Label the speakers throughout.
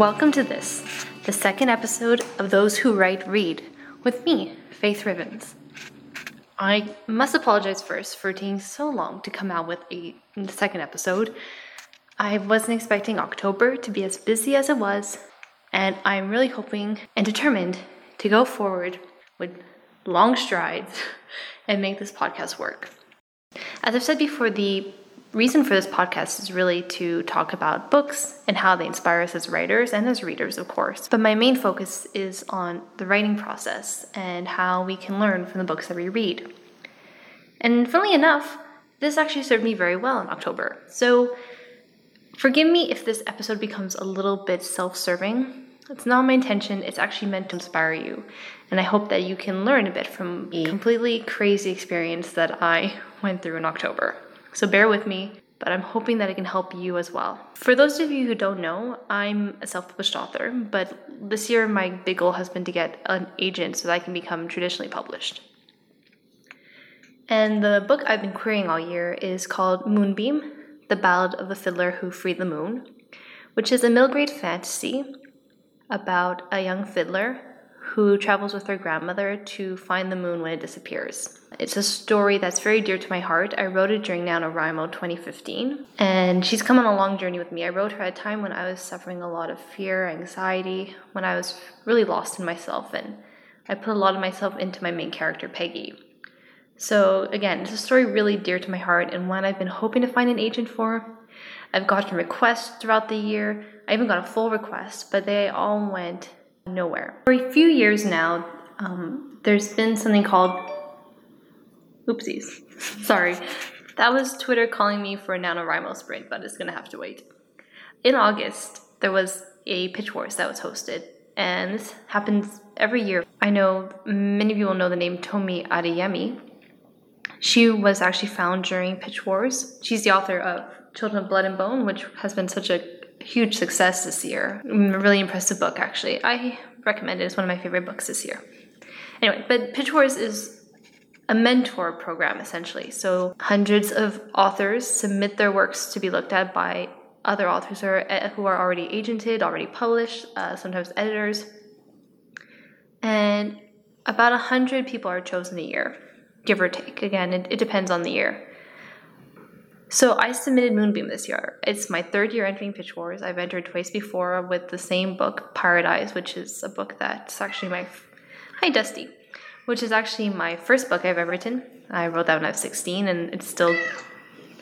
Speaker 1: Welcome to this, the second episode of Those Who Write Read, with me, Faith Rivens. I must apologize first for taking so long to come out with a second episode. I wasn't expecting October to be as busy as it was, and I'm really hoping and determined to go forward with long strides and make this podcast work. As I've said before, the reason for this podcast is really to talk about books and how they inspire us as writers and as readers, of course. But my main focus is on the writing process and how we can learn from the books that we read. And funnily enough, this actually served me very well in October. So forgive me if this episode becomes a little bit self serving. It's not my intention, it's actually meant to inspire you. And I hope that you can learn a bit from a completely crazy experience that I went through in October. So bear with me, but I'm hoping that it can help you as well. For those of you who don't know, I'm a self published author, but this year my big goal has been to get an agent so that I can become traditionally published. And the book I've been querying all year is called Moonbeam The Ballad of the Fiddler Who Freed the Moon, which is a middle grade fantasy about a young fiddler who travels with her grandmother to find the moon when it disappears. It's a story that's very dear to my heart. I wrote it during NaNoWriMo 2015, and she's come on a long journey with me. I wrote her at a time when I was suffering a lot of fear, anxiety, when I was really lost in myself, and I put a lot of myself into my main character, Peggy. So, again, it's a story really dear to my heart and one I've been hoping to find an agent for. I've gotten requests throughout the year. I even got a full request, but they all went nowhere. For a few years now, um, there's been something called Oopsies. Sorry. That was Twitter calling me for a NaNoWriMo sprint, but it's gonna have to wait. In August, there was a Pitch Wars that was hosted, and this happens every year. I know many of you will know the name Tomi Adeyemi. She was actually found during Pitch Wars. She's the author of Children of Blood and Bone, which has been such a huge success this year. Really impressive book, actually. I recommend it. It's one of my favorite books this year. Anyway, but Pitch Wars is a mentor program essentially. So hundreds of authors submit their works to be looked at by other authors who are, eh, who are already agented, already published, uh, sometimes editors. And about 100 people are chosen a year, give or take. Again, it, it depends on the year. So I submitted Moonbeam this year. It's my third year entering Pitch Wars. I've entered twice before with the same book, Paradise, which is a book that's actually my. Hi, Dusty which is actually my first book I've ever written. I wrote that when I was 16, and it's still,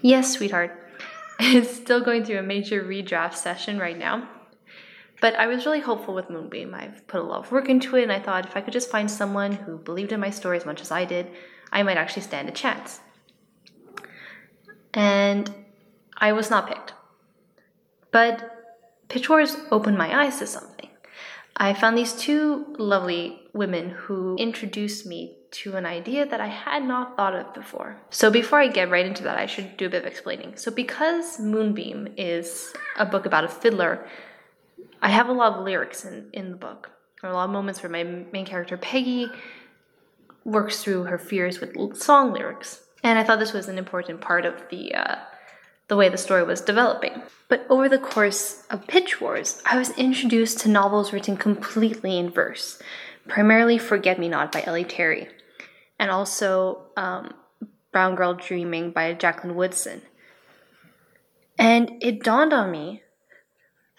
Speaker 1: yes, sweetheart, it's still going through a major redraft session right now. But I was really hopeful with Moonbeam. I've put a lot of work into it, and I thought if I could just find someone who believed in my story as much as I did, I might actually stand a chance. And I was not picked. But Wars opened my eyes to something. I found these two lovely women who introduced me to an idea that I had not thought of before. So before I get right into that, I should do a bit of explaining. So because Moonbeam is a book about a fiddler, I have a lot of lyrics in, in the book. There are a lot of moments where my main character Peggy works through her fears with song lyrics. And I thought this was an important part of the uh, the way the story was developing. But over the course of Pitch Wars, I was introduced to novels written completely in verse primarily Forget Me Not by Ellie Terry, and also um, Brown Girl Dreaming by Jacqueline Woodson. And it dawned on me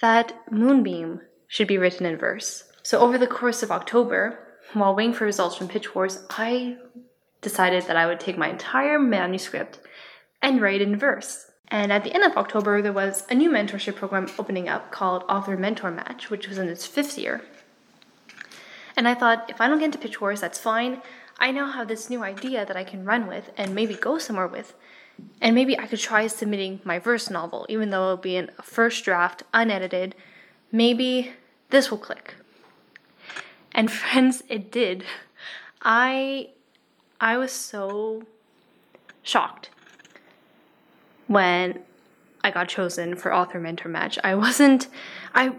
Speaker 1: that Moonbeam should be written in verse. So over the course of October, while waiting for results from Pitch Wars, I decided that I would take my entire manuscript and write in verse. And at the end of October, there was a new mentorship program opening up called Author Mentor Match, which was in its fifth year. And I thought, if I don't get into Pitch Wars, that's fine. I now have this new idea that I can run with and maybe go somewhere with. And maybe I could try submitting my verse novel, even though it'll be in a first draft, unedited. Maybe this will click. And friends, it did. I I was so shocked when I got chosen for author mentor match. I wasn't I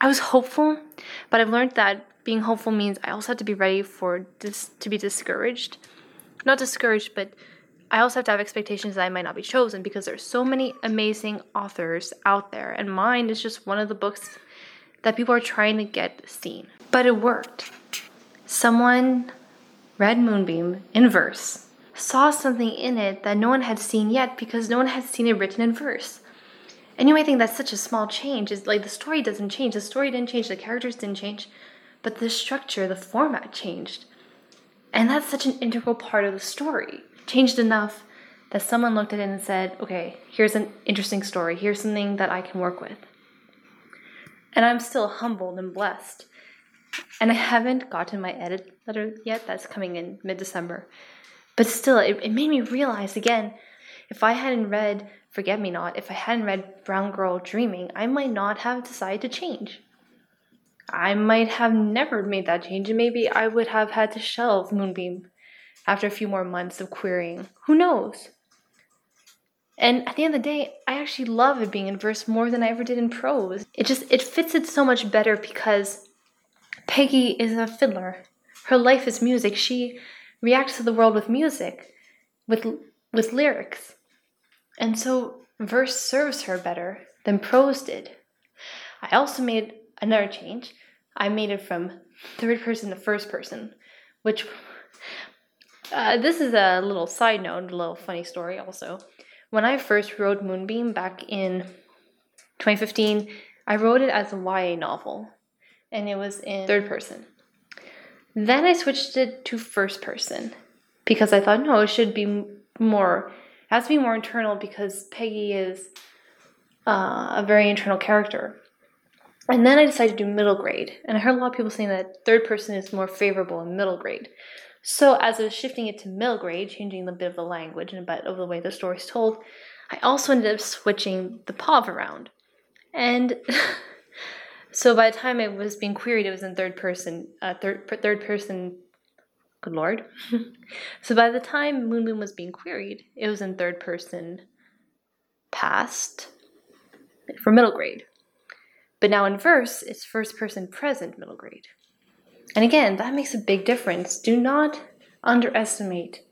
Speaker 1: I was hopeful, but I've learned that being hopeful means I also have to be ready for this to be discouraged. Not discouraged, but I also have to have expectations that I might not be chosen because there's so many amazing authors out there, and mine is just one of the books that people are trying to get seen. But it worked. Someone read Moonbeam in verse, saw something in it that no one had seen yet because no one had seen it written in verse. And you might think that's such a small change. It's like the story doesn't change, the story didn't change, the characters didn't change, but the structure, the format changed. And that's such an integral part of the story. Changed enough that someone looked at it and said, okay, here's an interesting story. Here's something that I can work with. And I'm still humbled and blessed. And I haven't gotten my edit letter yet. That's coming in mid December. But still, it, it made me realize again if I hadn't read Forget Me Not, if I hadn't read Brown Girl Dreaming, I might not have decided to change. I might have never made that change, and maybe I would have had to shelve Moonbeam after a few more months of querying. Who knows? And at the end of the day, I actually love it being in verse more than I ever did in prose. It just it fits it so much better because Peggy is a fiddler. Her life is music. She reacts to the world with music, with with lyrics. And so verse serves her better than prose did. I also made another change. I made it from third person to first person, which uh, this is a little side note, a little funny story also. When I first wrote Moonbeam back in 2015, I wrote it as a YA novel, and it was in third person. Then I switched it to first person because I thought, no, it should be more, it has to be more internal because Peggy is uh, a very internal character. And then I decided to do middle grade, and I heard a lot of people saying that third person is more favorable in middle grade. So as I was shifting it to middle grade, changing a bit of the language and a bit of the way the story's told, I also ended up switching the POV around. And so by the time it was being queried, it was in third person, uh, third third person. Good lord! so by the time Moonbeam was being queried, it was in third person, past, for middle grade. But now in verse, it's first person present middle grade. And again, that makes a big difference. Do not underestimate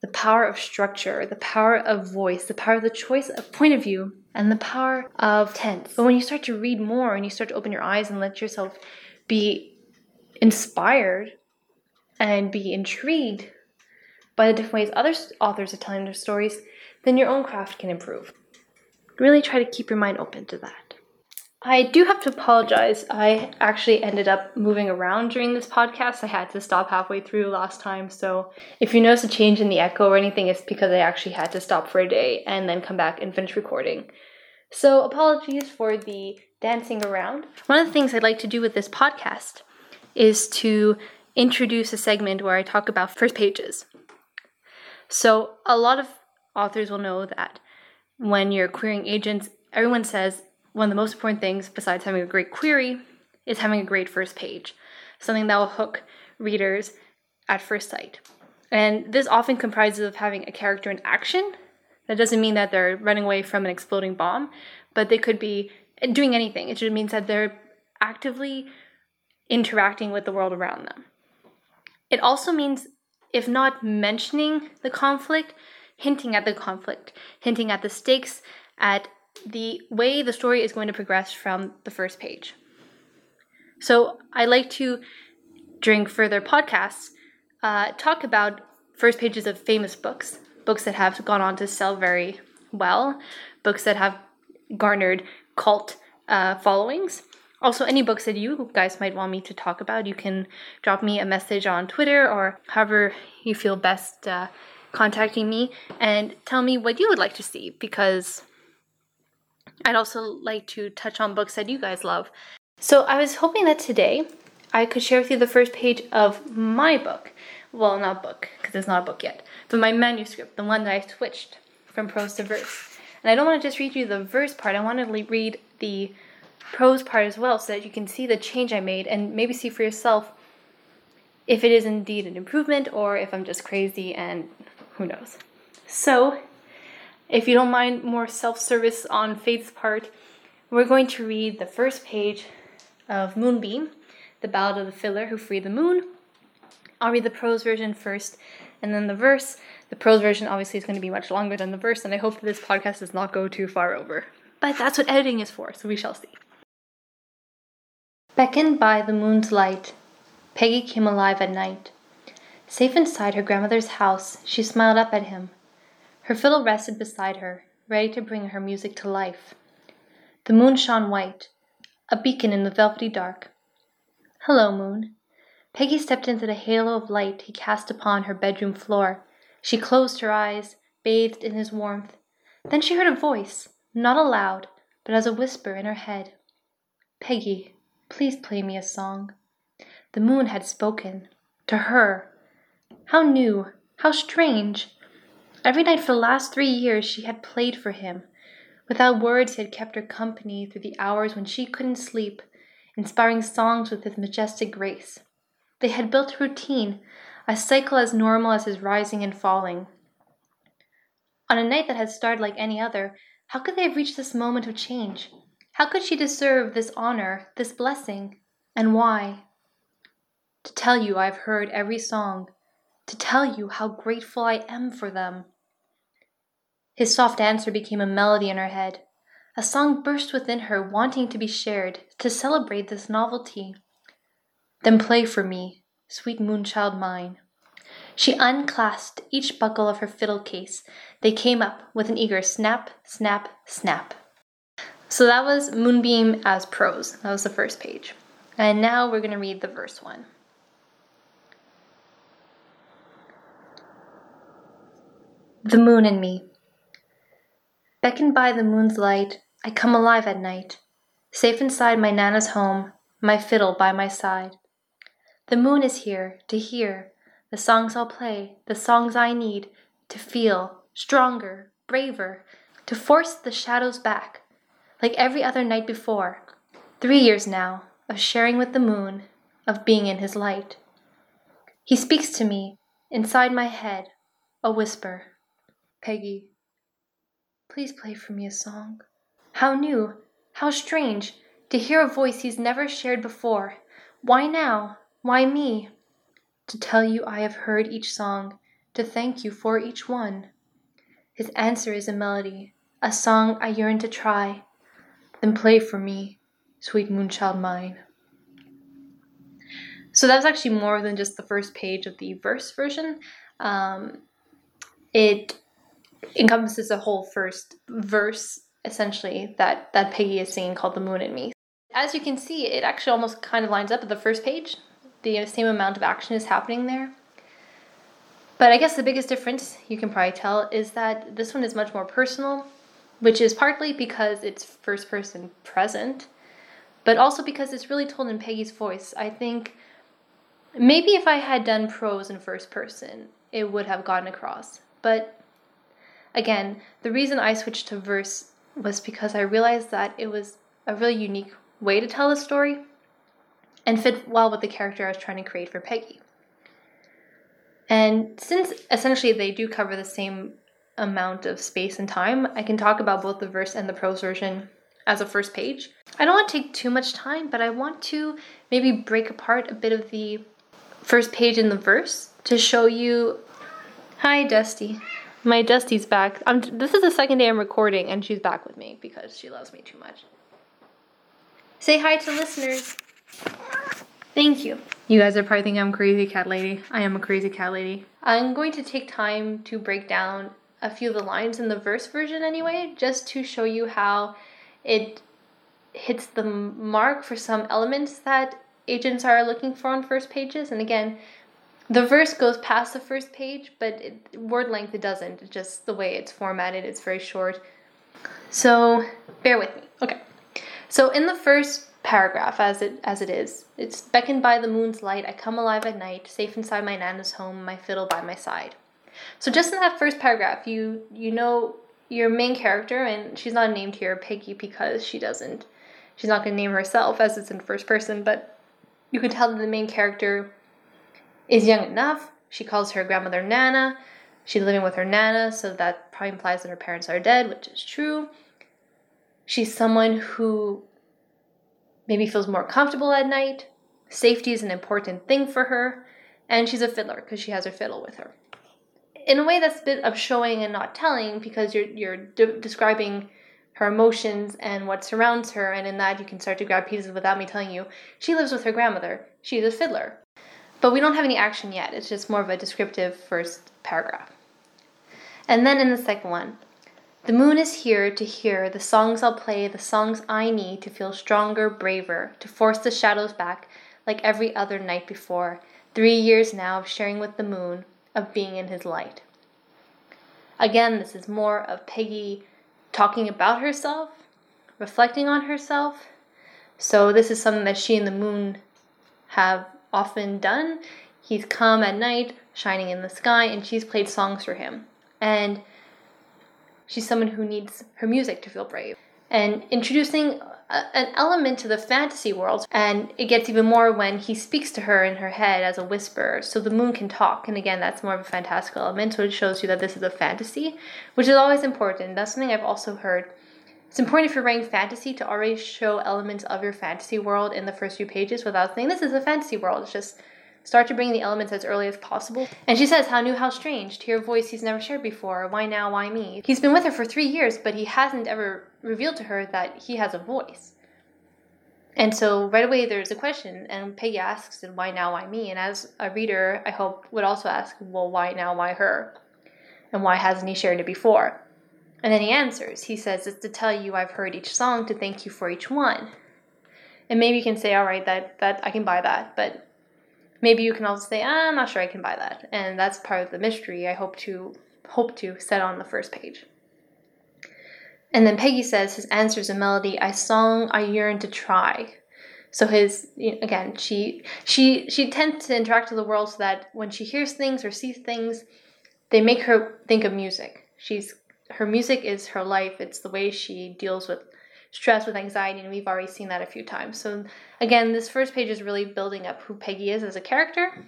Speaker 1: the power of structure, the power of voice, the power of the choice of point of view, and the power of tense. But when you start to read more and you start to open your eyes and let yourself be inspired and be intrigued by the different ways other authors are telling their stories, then your own craft can improve. Really try to keep your mind open to that. I do have to apologize. I actually ended up moving around during this podcast. I had to stop halfway through last time. So if you notice a change in the echo or anything, it's because I actually had to stop for a day and then come back and finish recording. So apologies for the dancing around. One of the things I'd like to do with this podcast is to introduce a segment where I talk about first pages. So a lot of authors will know that when you're querying agents, everyone says one of the most important things, besides having a great query, is having a great first page, something that will hook readers at first sight. And this often comprises of having a character in action. That doesn't mean that they're running away from an exploding bomb, but they could be doing anything. It just means that they're actively interacting with the world around them. It also means, if not mentioning the conflict, hinting at the conflict, hinting at the stakes, at the way the story is going to progress from the first page. So I like to, during further podcasts, uh, talk about first pages of famous books, books that have gone on to sell very well, books that have garnered cult uh, followings. Also, any books that you guys might want me to talk about, you can drop me a message on Twitter or however you feel best uh, contacting me and tell me what you would like to see because I'd also like to touch on books that you guys love. So I was hoping that today I could share with you the first page of my book. Well, not book, because it's not a book yet, but my manuscript, the one that I switched from prose to verse. And I don't want to just read you the verse part, I want to read the prose part as well so that you can see the change I made and maybe see for yourself if it is indeed an improvement or if I'm just crazy and who knows. So, if you don't mind more self service on Faith's part, we're going to read the first page of Moonbeam, the Ballad of the Fiddler Who Freed the Moon. I'll read the prose version first and then the verse. The prose version obviously is going to be much longer than the verse, and I hope that this podcast does not go too far over. But that's what editing is for, so we shall see. Beckoned by the moon's light, Peggy came alive at night. Safe inside her grandmother's house, she smiled up at him. Her fiddle rested beside her, ready to bring her music to life. The moon shone white, a beacon in the velvety dark. Hello, moon. Peggy stepped into the halo of light he cast upon her bedroom floor. She closed her eyes, bathed in his warmth. Then she heard a voice, not aloud, but as a whisper in her head. Peggy, please play me a song. The moon had spoken. To her. How new, how strange. Every night for the last three years she had played for him. Without words, he had kept her company through the hours when she couldn't sleep, inspiring songs with his majestic grace. They had built a routine, a cycle as normal as his rising and falling. On a night that had started like any other, how could they have reached this moment of change? How could she deserve this honor, this blessing? And why? To tell you I've heard every song, to tell you how grateful I am for them. His soft answer became a melody in her head. A song burst within her, wanting to be shared, to celebrate this novelty. Then play for me, sweet moonchild mine. She unclasped each buckle of her fiddle case. They came up with an eager snap, snap, snap. So that was Moonbeam as prose. That was the first page. And now we're going to read the verse one. The Moon and Me. Beckoned by the moon's light, I come alive at night, safe inside my Nana's home, my fiddle by my side. The moon is here to hear the songs I'll play, the songs I need to feel stronger, braver, to force the shadows back, like every other night before. Three years now of sharing with the moon, of being in his light. He speaks to me inside my head, a whisper Peggy, Please play for me a song. How new, how strange, to hear a voice he's never shared before. Why now? Why me? To tell you I have heard each song, to thank you for each one. His answer is a melody, a song I yearn to try. Then play for me, sweet moonchild mine. So that was actually more than just the first page of the verse version. Um, it encompasses a whole first verse essentially that that Peggy is singing called "The Moon and Me." As you can see, it actually almost kind of lines up at the first page. The same amount of action is happening there. But I guess the biggest difference you can probably tell is that this one is much more personal, which is partly because it's first person present, but also because it's really told in Peggy's voice. I think maybe if I had done prose in first person, it would have gotten across. But Again, the reason I switched to verse was because I realized that it was a really unique way to tell the story and fit well with the character I was trying to create for Peggy. And since essentially they do cover the same amount of space and time, I can talk about both the verse and the prose version as a first page. I don't want to take too much time, but I want to maybe break apart a bit of the first page in the verse to show you. Hi, Dusty. My Dusty's back. I'm, this is the second day I'm recording, and she's back with me because she loves me too much. Say hi to listeners. Thank you. You guys are probably thinking I'm crazy cat lady. I am a crazy cat lady. I'm going to take time to break down a few of the lines in the verse version anyway, just to show you how it hits the mark for some elements that agents are looking for on first pages. And again, the verse goes past the first page, but it, word length it doesn't. It's just the way it's formatted, it's very short. So bear with me. Okay. So in the first paragraph, as it as it is, it's beckoned by the moon's light. I come alive at night, safe inside my nana's home, my fiddle by my side. So just in that first paragraph, you you know your main character, and she's not named here Peggy because she doesn't. She's not going to name herself as it's in first person, but you can tell that the main character is young enough. She calls her grandmother Nana. She's living with her Nana, so that probably implies that her parents are dead, which is true. She's someone who maybe feels more comfortable at night. Safety is an important thing for her. And she's a fiddler because she has her fiddle with her. In a way, that's a bit of showing and not telling because you're, you're de- describing her emotions and what surrounds her, and in that you can start to grab pieces without me telling you. She lives with her grandmother. She's a fiddler. But we don't have any action yet. It's just more of a descriptive first paragraph. And then in the second one, the moon is here to hear the songs I'll play, the songs I need to feel stronger, braver, to force the shadows back like every other night before. Three years now of sharing with the moon, of being in his light. Again, this is more of Peggy talking about herself, reflecting on herself. So, this is something that she and the moon have often done. He's come at night, shining in the sky, and she's played songs for him. And she's someone who needs her music to feel brave. And introducing a, an element to the fantasy world, and it gets even more when he speaks to her in her head as a whisper, so the moon can talk. And again, that's more of a fantastical element, so it shows you that this is a fantasy, which is always important. That's something I've also heard. It's important if you're writing fantasy to already show elements of your fantasy world in the first few pages without saying this is a fantasy world. It's just Start to bring the elements as early as possible. And she says, How new, how strange, to hear a voice he's never shared before. Why now, why me? He's been with her for three years, but he hasn't ever revealed to her that he has a voice. And so right away there's a question, and Peggy asks, and why now, why me? And as a reader, I hope would also ask, well, why now, why her? And why hasn't he shared it before? And then he answers. He says, It's to tell you I've heard each song, to thank you for each one. And maybe you can say, All right, that, that I can buy that, but maybe you can also say, I'm not sure I can buy that. And that's part of the mystery I hope to hope to set on the first page. And then Peggy says his answers a melody I song I yearn to try. So his again, she she she tends to interact with the world so that when she hears things or sees things, they make her think of music. She's her music is her life. It's the way she deals with stress, with anxiety, and we've already seen that a few times. So, again, this first page is really building up who Peggy is as a character.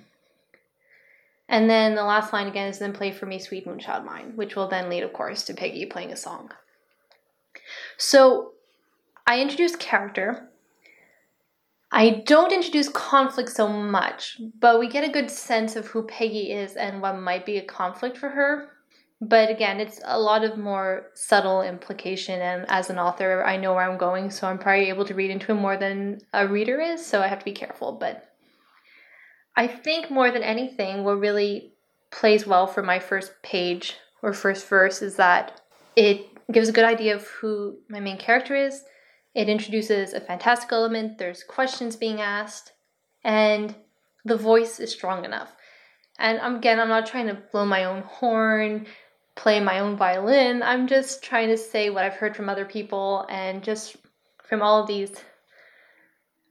Speaker 1: And then the last line again is then play for me, sweet moonchild mine, which will then lead, of course, to Peggy playing a song. So, I introduce character. I don't introduce conflict so much, but we get a good sense of who Peggy is and what might be a conflict for her but again it's a lot of more subtle implication and as an author i know where i'm going so i'm probably able to read into it more than a reader is so i have to be careful. But i think more than anything what really plays well for my first page or first verse is that it gives a good idea of who my main character is. It introduces a fantastical element there's questions being asked and the voice is strong enough. And again i'm not trying to blow my own horn play my own violin. I'm just trying to say what I've heard from other people and just from all of these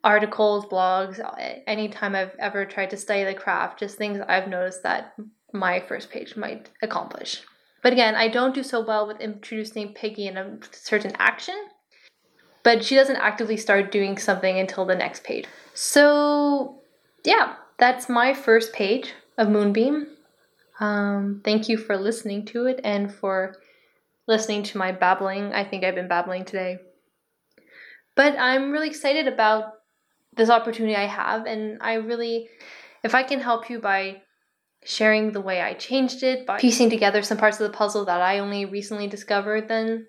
Speaker 1: articles, blogs, anytime I've ever tried to study the craft, just things I've noticed that my first page might accomplish. But again, I don't do so well with introducing Peggy in a certain action, but she doesn't actively start doing something until the next page. So, yeah, that's my first page of Moonbeam. Um, thank you for listening to it and for listening to my babbling. I think I've been babbling today. But I'm really excited about this opportunity I have, and I really, if I can help you by sharing the way I changed it, by piecing together some parts of the puzzle that I only recently discovered, then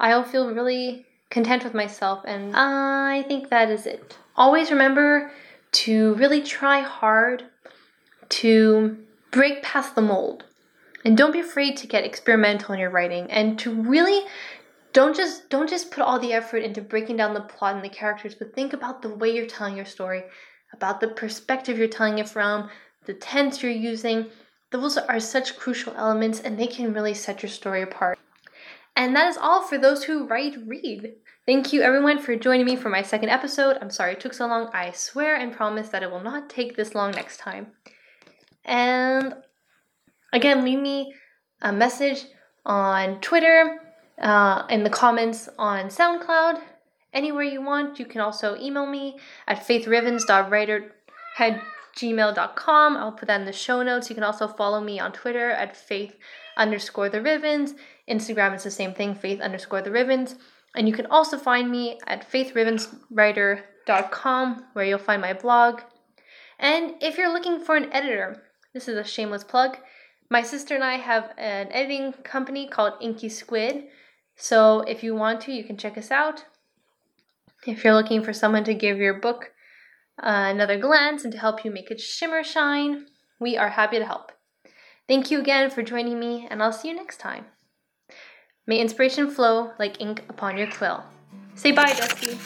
Speaker 1: I'll feel really content with myself, and I think that is it. Always remember to really try hard to break past the mold. And don't be afraid to get experimental in your writing and to really don't just don't just put all the effort into breaking down the plot and the characters, but think about the way you're telling your story, about the perspective you're telling it from, the tense you're using. Those are such crucial elements and they can really set your story apart. And that is all for those who write read. Thank you everyone for joining me for my second episode. I'm sorry it took so long. I swear and promise that it will not take this long next time. And again, leave me a message on Twitter, uh, in the comments on SoundCloud, anywhere you want. You can also email me at faithrivens.writer@gmail.com. I'll put that in the show notes. You can also follow me on Twitter at faith underscore the Rivens. Instagram is the same thing, faith underscore the Rivens. And you can also find me at faithrivenswriter.com, where you'll find my blog. And if you're looking for an editor, this is a shameless plug. My sister and I have an editing company called Inky Squid. So if you want to, you can check us out. If you're looking for someone to give your book uh, another glance and to help you make it shimmer shine, we are happy to help. Thank you again for joining me, and I'll see you next time. May inspiration flow like ink upon your quill. Say bye, Dusty.